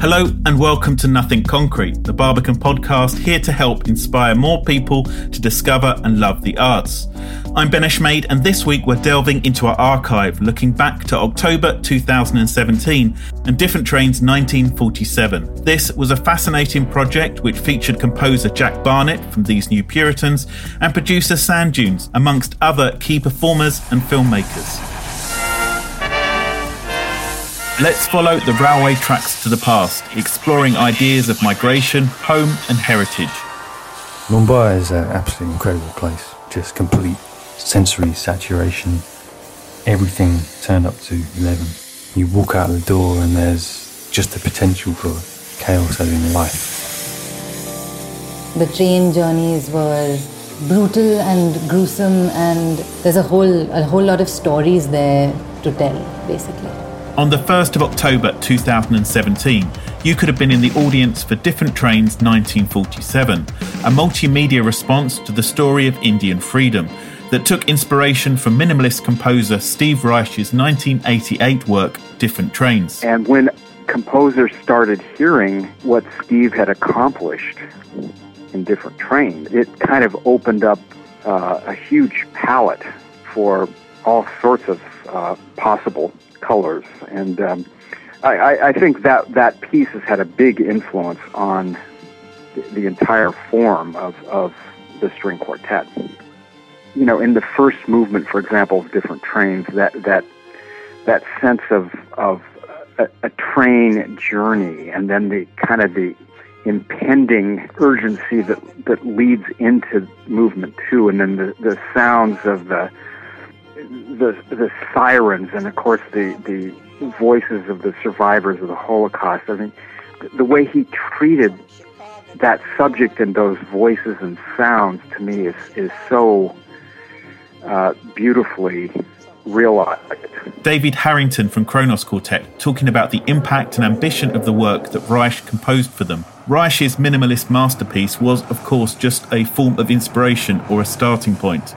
Hello and welcome to Nothing Concrete, the Barbican podcast here to help inspire more people to discover and love the arts. I'm Ben Eshmade and this week we're delving into our archive looking back to October 2017 and Different Trains 1947. This was a fascinating project which featured composer Jack Barnett from These New Puritans and producer Sandunes amongst other key performers and filmmakers. Let's follow the railway tracks to the past, exploring ideas of migration, home, and heritage. Mumbai is an absolutely incredible place. Just complete sensory saturation. Everything turned up to 11. You walk out the door and there's just the potential for chaos as in life. The train journeys were brutal and gruesome and there's a whole a whole lot of stories there to tell basically. On the 1st of October 2017, you could have been in the audience for Different Trains 1947, a multimedia response to the story of Indian freedom that took inspiration from minimalist composer Steve Reich's 1988 work Different Trains. And when composers started hearing what Steve had accomplished in Different Trains, it kind of opened up uh, a huge palette for all sorts of uh, possible colors. And um, I, I, think that that piece has had a big influence on the, the entire form of, of the string quartet. You know, in the first movement, for example, of different trains, that that that sense of of a, a train journey, and then the kind of the impending urgency that that leads into movement two, and then the, the sounds of the the the sirens and of course the the voices of the survivors of the Holocaust. I mean, the way he treated that subject and those voices and sounds to me is is so uh, beautifully realized. David Harrington from Kronos Quartet talking about the impact and ambition of the work that Reich composed for them. Reich's minimalist masterpiece was, of course, just a form of inspiration or a starting point.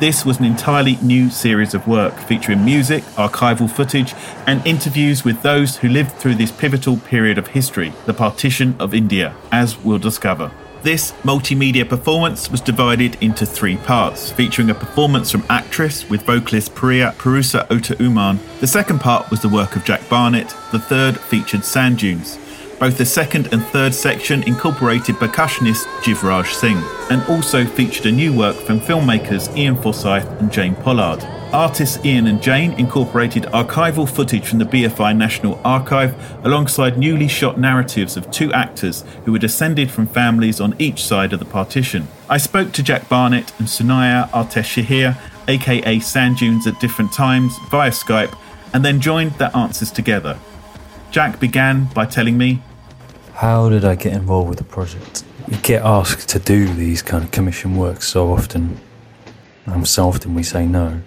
This was an entirely new series of work featuring music, archival footage, and interviews with those who lived through this pivotal period of history, the partition of India, as we'll discover. This multimedia performance was divided into three parts, featuring a performance from actress with vocalist Priya Purushothaman. The second part was the work of Jack Barnett. The third featured Sandunes. Both the second and third section incorporated percussionist Jivraj Singh and also featured a new work from filmmakers Ian Forsyth and Jane Pollard. Artists Ian and Jane incorporated archival footage from the BFI National Archive alongside newly shot narratives of two actors who were descended from families on each side of the partition. I spoke to Jack Barnett and Sanaya Ardeshir aka Sandunes at different times, via Skype, and then joined their answers together. Jack began by telling me How did I get involved with the project? You get asked to do these kind of commission works so often, and so often we say no,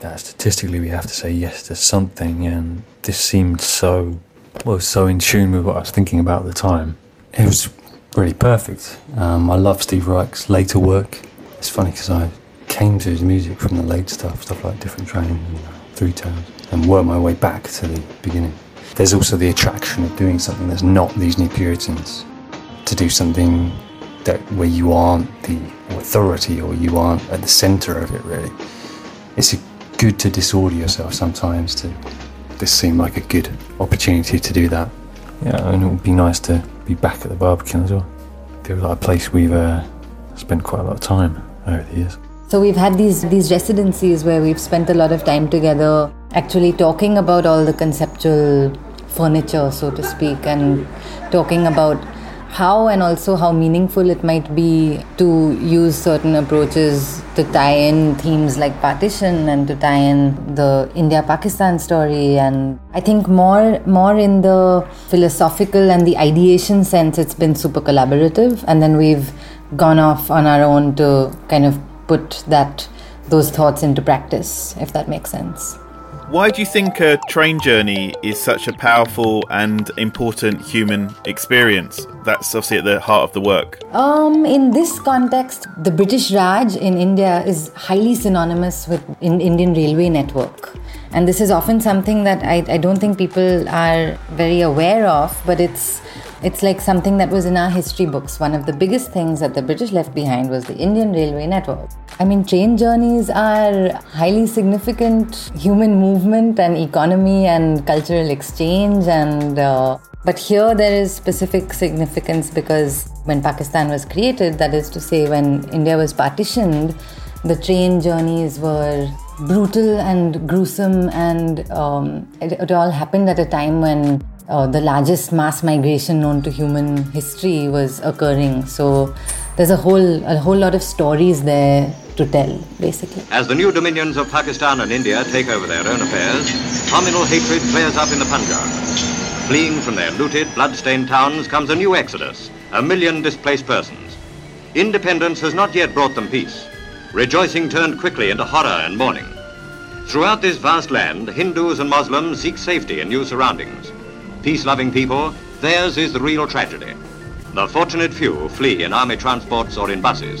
that statistically we have to say yes to something, and this seemed so, well, so in tune with what I was thinking about at the time. It was really perfect. Um, I love Steve Reich's later work. It's funny because I came to his music from the late stuff, stuff like Different Train and Three Towns, and worked my way back to the beginning there's also the attraction of doing something that's not these New Puritans, to do something that where you aren't the authority or you aren't at the centre of it. Really, it's good to disorder yourself sometimes to this seemed like a good opportunity to do that. Yeah, and it would be nice to be back at the Barbican as well. Feels like a place we've uh, spent quite a lot of time over the years. So we've had these these residencies where we've spent a lot of time together, actually talking about all the conceptual furniture, so to speak, and talking about how and also how meaningful it might be to use certain approaches to tie in themes like partition and to tie in the India Pakistan story and I think more more in the philosophical and the ideation sense it's been super collaborative. And then we've gone off on our own to kind of put that those thoughts into practice if that makes sense why do you think a train journey is such a powerful and important human experience? That's obviously at the heart of the work. Um, in this context, the British Raj in India is highly synonymous with in Indian railway network. And this is often something that I, I don't think people are very aware of, but it's it's like something that was in our history books. One of the biggest things that the British left behind was the Indian railway network. I mean, train journeys are highly significant human movement and economy and cultural exchange and uh, but here there is specific significance because when Pakistan was created, that is to say, when India was partitioned, the train journeys were brutal and gruesome, and um, it, it, all happened at a time when uh, the largest mass migration known to human history was occurring. So there's a whole a whole lot of stories there to tell, basically. As the new dominions of Pakistan and India take over their own affairs, communal hatred flares up in the Punjab. Fleeing from their looted, blood-stained towns comes a new exodus, a million displaced persons. Independence has not yet brought them peace. Rejoicing turned quickly into horror and mourning. Throughout this vast land, Hindus and Muslims seek safety in new surroundings peace-loving people, theirs is the real tragedy. The fortunate few flee in army transports or in buses.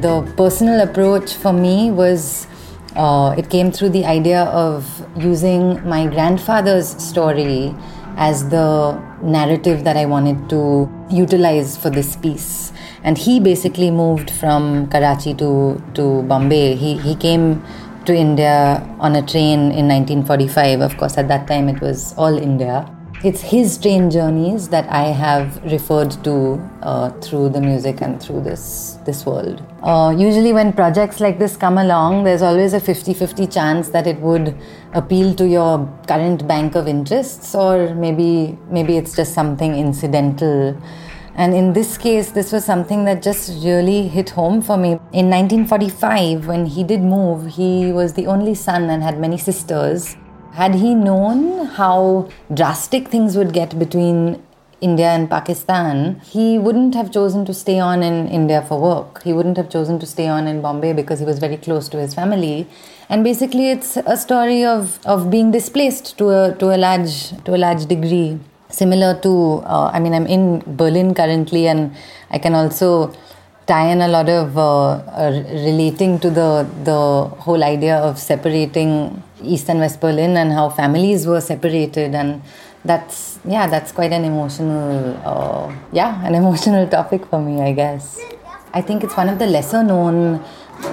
The personal approach for me was uh, it came through the idea of using my grandfather's story as the narrative that I wanted to utilize for this piece and he basically moved from Karachi to to Bombay. He he came to India on a train in 1945. Of course, at that time it was all India. It's his train journeys that I have referred to uh, through the music and through this this world. Uh, usually, when projects like this come along, there's always a 50-50 chance that it would appeal to your current bank of interests, or maybe maybe it's just something incidental and in this case, this was something that just really hit home for me. In 1945, when he did move, he was the only son and had many sisters. Had he known how drastic things would get between India and Pakistan, he wouldn't have chosen to stay on in India for work. He wouldn't have chosen to stay on in Bombay because he was very close to his family. And basically, it's a story of, of being displaced to a, to a large to a large degree similar to uh, i mean i'm in berlin currently and i can also tie in a lot of uh, uh, relating to the the whole idea of separating east and west berlin and how families were separated and that's yeah that's quite an emotional uh, yeah an emotional topic for me i guess. I think it's one of the lesser known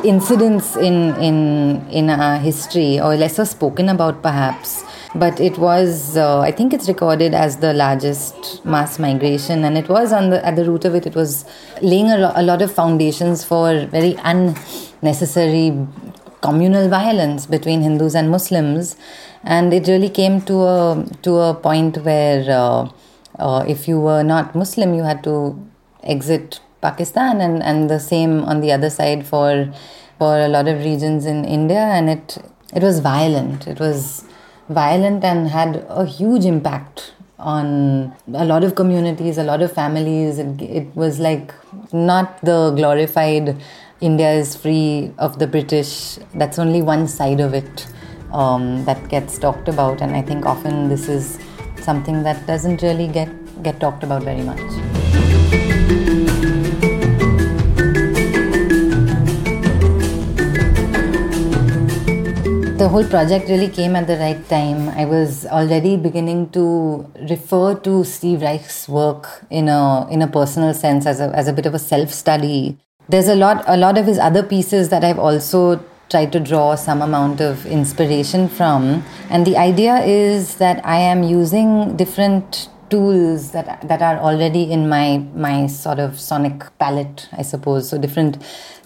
incidents in in in our history or lesser spoken about perhaps but it was uh, i think it's recorded as the largest mass migration and it was on the at the root of it it was laying a, a lot of foundations for very unnecessary communal violence between hindus and muslims. And it really came to a to a point where uh, uh, if you were not muslim you had to exit pakistan and and the same on the other side for for a lot of regions in india. And it it was violent. It was violent and had a huge impact on a lot of communities, a lot of families. It, it was like not the glorified India is free of the British. That's only one side of it um, that gets talked about, and I think often this is something that doesn't really get get talked about very much. The whole project really came at the right time. I was already beginning to refer to Steve Reich's work in a in a personal sense as a as a bit of a self study. There's a lot, a lot of his other pieces that I've also tried to draw some amount of inspiration from. And the idea is that I am using different tools that that are already in my my sort of sonic palette i suppose so different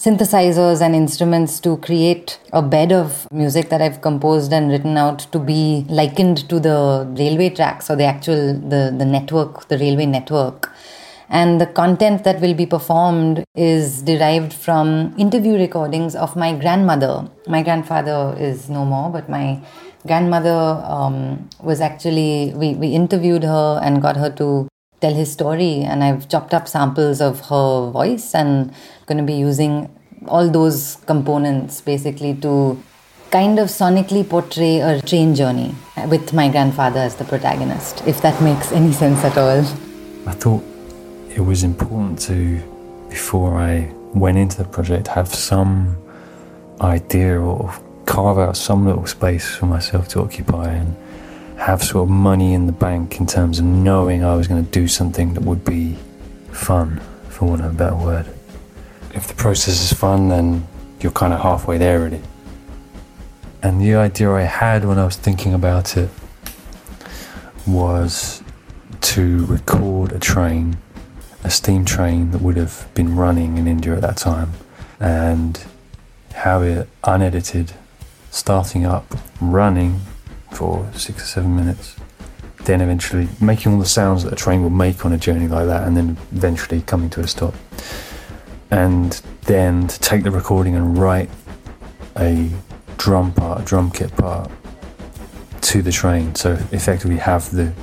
synthesizers and instruments to create a bed of music that i've composed and written out to be likened to the railway tracks or the actual the the network the railway network and the content that will be performed is derived from interview recordings of my grandmother. My grandfather is no more, but my grandmother um, was actually, we, we interviewed her and got her to tell his story. And I've chopped up samples of her voice and going to be using all those components basically to kind of sonically portray a train journey with my grandfather as the protagonist, if that makes any sense at all. I thought it was important to, before I went into the project, have some idea or carve out some little space for myself to occupy and have sort of money in the bank in terms of knowing I was going to do something that would be fun, for want of a better word. If the process is fun, then you're kind of halfway there really. And the idea I had when I was thinking about it was to record a train a steam train that would have been running in India at that time and have it unedited, starting up, running for six or seven minutes, then eventually making all the sounds that a train would make on a journey like that, and then eventually coming to a stop. And then to take the recording and write a drum part, a drum kit part to the train. So effectively have the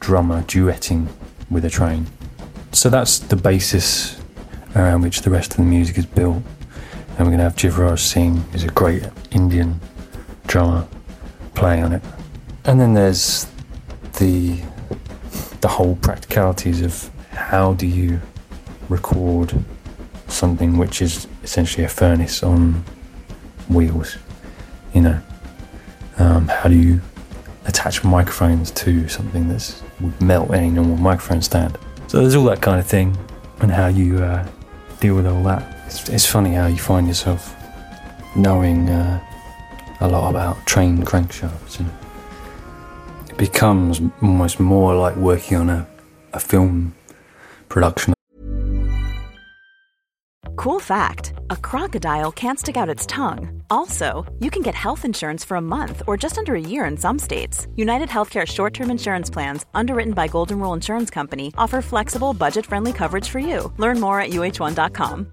drummer duetting with a train so that's the basis around which the rest of the music is built. And we're going to have Jivraj Singh, who's a great Indian drummer, playing on it. And then there's the the whole practicalities of how do you record something which is essentially a furnace on wheels, you know? Um, how do you attach microphones to something that would melt any normal microphone stand? So there's all that kind of thing, and how you uh, deal with all that. It's, it's, funny how you find yourself knowing uh, a lot about train crankshafts, and it becomes almost more like working on a, a film production. Cool fact a crocodile can't stick out its tongue. Also, you can get health insurance for a month or just under a year in some states. United Healthcare short term insurance plans, underwritten by Golden Rule Insurance Company, offer flexible, budget friendly coverage for you. Learn more at uh1.com.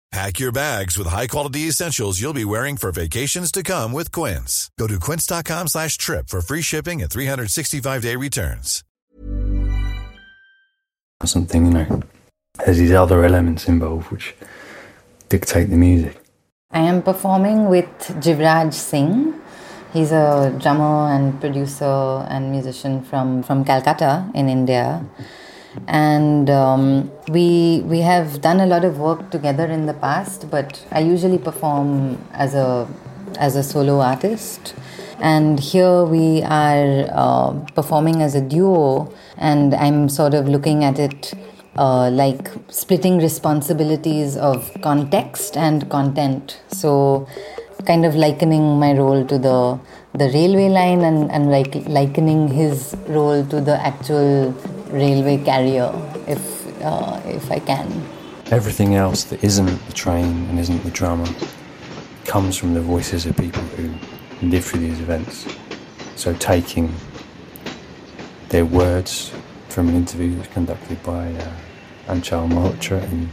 Pack your bags with high-quality essentials you'll be wearing for vacations to come with Quince. Go to quince.com slash trip for free shipping and 365-day returns. Something, you know, there's these other elements involved which dictate the music. I am performing with Jivraj Singh He's a drummer and producer and musician from, from Calcutta in India. And um, we, we have done a lot of work together in the past, but I usually perform as a, as a solo artist. And here we are uh, performing as a duo, and I'm sort of looking at it uh, like splitting responsibilities of context and content. So kind of likening my role to the the railway line and, and like likening his role to the actual railway carrier if uh, if I can. Everything else that isn't the train and isn't the drama comes from the voices of people who live through these events. So taking their words from an interview conducted by uh, Aanchal Malhotra in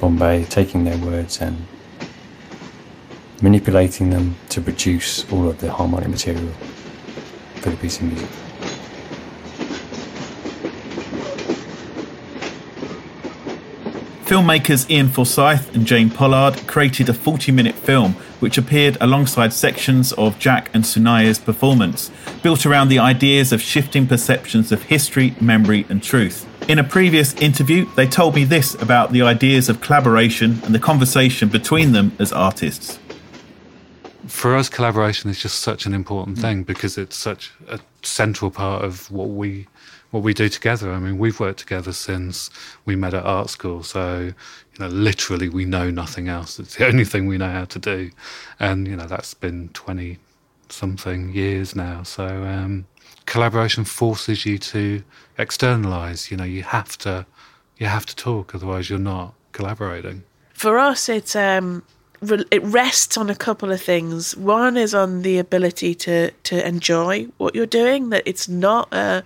Bombay, taking their words and manipulating them to produce all of the harmonic material for the piece of music. Filmmakers Ian Forsyth and Jane Pollard created a 40 minute film which appeared alongside sections of Jack and Sanaya's performance, built around the ideas of shifting perceptions of history, memory, and truth. In a previous interview, they told me this about the ideas of collaboration and the conversation between them as artists. For us, collaboration is just such an important thing because it's such a central part of what we what we do together. I mean, we've worked together since we met at art school. So, you know, literally we know nothing else. It's the only thing we know how to do. And, you know, that's been 20 something years now. So, um, collaboration forces you to externalize. You know, you have to, you have to talk, otherwise you're not collaborating. For us, it's, um, it rests on a couple of things. One is on the ability to to enjoy what you're doing. That it's not a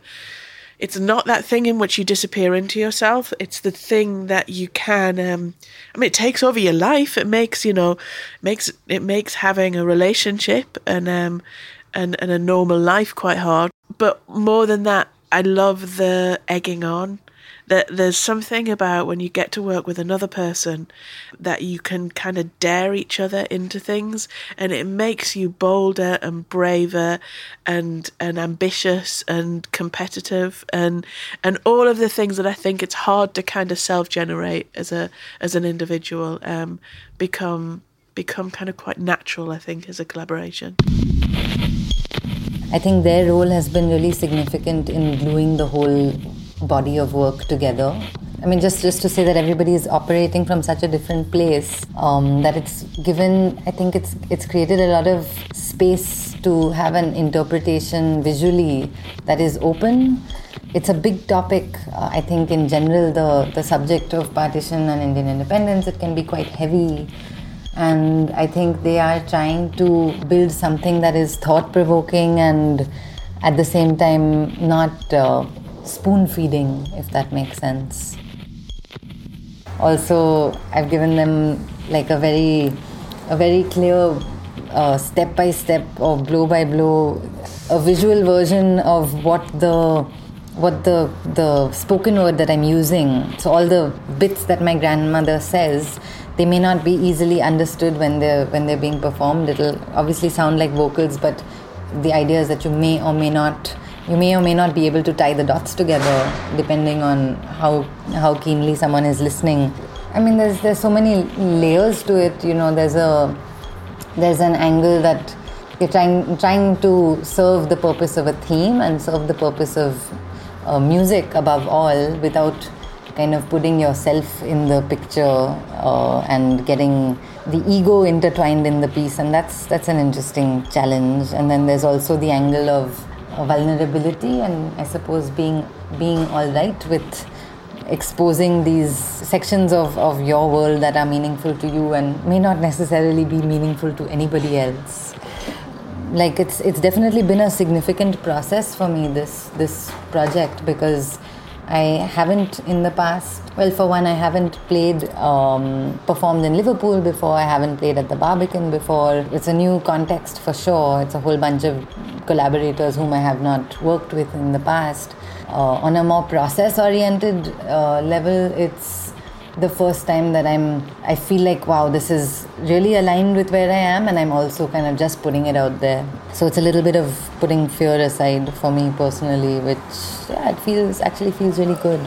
it's not that thing in which you disappear into yourself. It's the thing that you can. Um, I mean, it takes over your life. It makes you know, makes it makes having a relationship and um, and and a normal life quite hard. But more than that, I love the egging on that there's something about when you get to work with another person that you can kind of dare each other into things and it makes you bolder and braver and and ambitious and competitive and and all of the things that I think it's hard to kind of self-generate as a as an individual um, become become kind of quite natural I think as a collaboration. I think their role has been really significant in gluing the whole body of work together. I mean, just, just to say that everybody is operating from such a different place, um, that it's given, I think it's, it's created a lot of space to have an interpretation visually that is open. It's a big topic, uh, I think, in general, the, the subject of partition and Indian independence. It can be quite heavy. And I think they are trying to build something that is thought provoking and at the same time not. Uh, spoon feeding, if that makes sense. Also, I've given them like a very, a very clear uh, step by step or blow by blow, a visual version of what the what the the spoken word that I'm using. So all the bits that my grandmother says, they may not be easily understood when they're when they're being performed. It'll obviously sound like vocals, but the idea is that you may or may not you may or may not be able to tie the dots together depending on how how keenly someone is listening. I mean there's there's so many layers to it you know there's a there's an angle that you're trying trying to serve the purpose of a theme and serve the purpose of uh, music above all without kind of putting yourself in the picture uh, and getting the ego intertwined in the piece. And that's that's an interesting challenge. And then there's also the angle of vulnerability and I suppose being being all right with exposing these sections of, of your world that are meaningful to you and may not necessarily be meaningful to anybody else. Like it's it's definitely been a significant process for me this this project because I haven't in the past. Well, for one, I haven't played, um, performed in Liverpool before. I haven't played at the Barbican before. It's a new context for sure. It's a whole bunch of collaborators whom I have not worked with in the past. Uh, on a more process-oriented uh, level, it's the first time that I'm I feel like wow this is really aligned with where I am and I'm also kind of just putting it out there so it's a little bit of putting fear aside for me personally which yeah it feels actually feels really good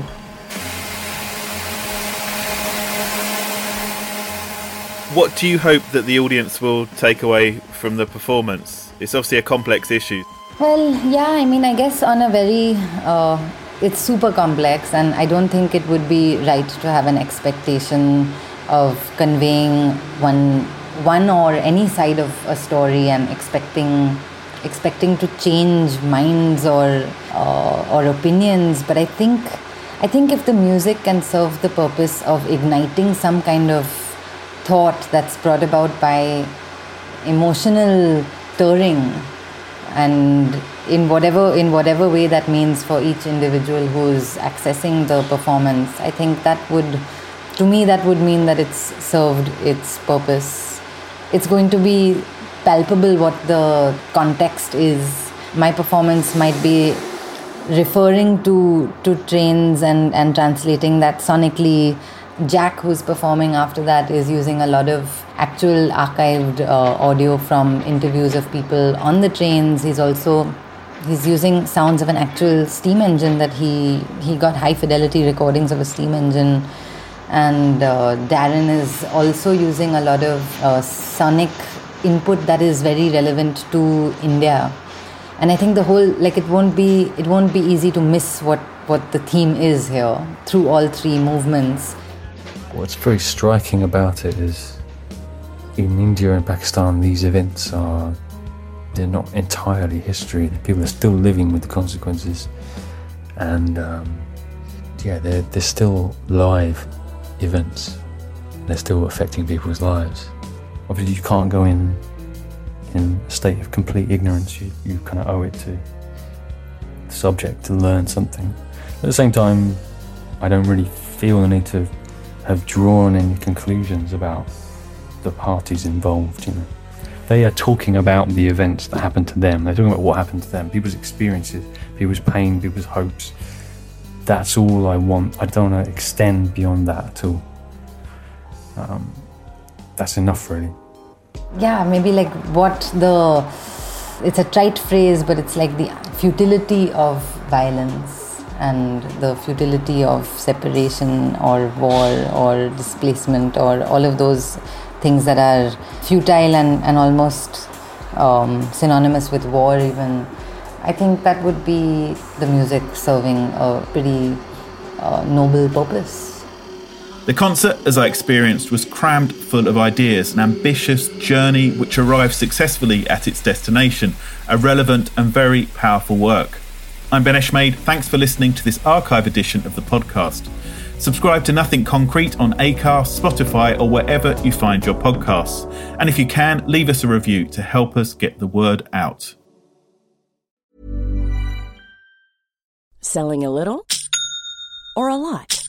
What do you hope that the audience will take away from the performance? It's obviously a complex issue. Well, yeah, I mean, I guess on a very uh, it's super complex, and I don't think it would be right to have an expectation of conveying one one or any side of a story and expecting expecting to change minds or uh, or opinions. But I think I think if the music can serve the purpose of igniting some kind of thought that's brought about by emotional stirring and in whatever in whatever way that means for each individual who's accessing the performance i think that would to me that would mean that it's served its purpose. It's going to be palpable what the context is. My performance might be referring to to trains and and translating that sonically. Jack who's performing after that is using a lot of actual archived uh, audio from interviews of people on the trains. He's also he's using sounds of an actual steam engine that he he got high fidelity recordings of a steam engine. And uh, darren is also using a lot of uh, sonic input that is very relevant to india. And i think the whole like it won't be it won't be easy to miss what what the theme is here through all three movements. What's very striking about it is in India and Pakistan, these events are they're not entirely history. People are still living with the consequences, and um, yeah, they're they're still live events. They're still affecting people's lives. Obviously, you can't go in in a state of complete ignorance. You you kind of owe it to the subject to learn something. At the same time, I don't really feel the need to have drawn any conclusions about the parties involved, you know. They are talking about the events that happened to them. They're talking about what happened to them, people's experiences, people's pain, people's hopes. That's all I want. I don't want to extend beyond that at all. Um, that's enough, really. Yeah, maybe like what the. It's a trite phrase, but it's like the futility of violence and the futility of separation or war or displacement or all of those things that are futile and, and almost um, synonymous with war, even, I think that would be the music serving a pretty uh, noble purpose. The concert, as I experienced, was crammed full of ideas, an ambitious journey which arrived successfully at its destination, a relevant and very powerful work. I'm Ben Eshmade. Thanks for listening to this archive edition of the podcast. Subscribe to Nothing Concrete on Acast, Spotify, or wherever you find your podcasts. And if you can, leave us a review to help us get the word out. Selling a little or a lot?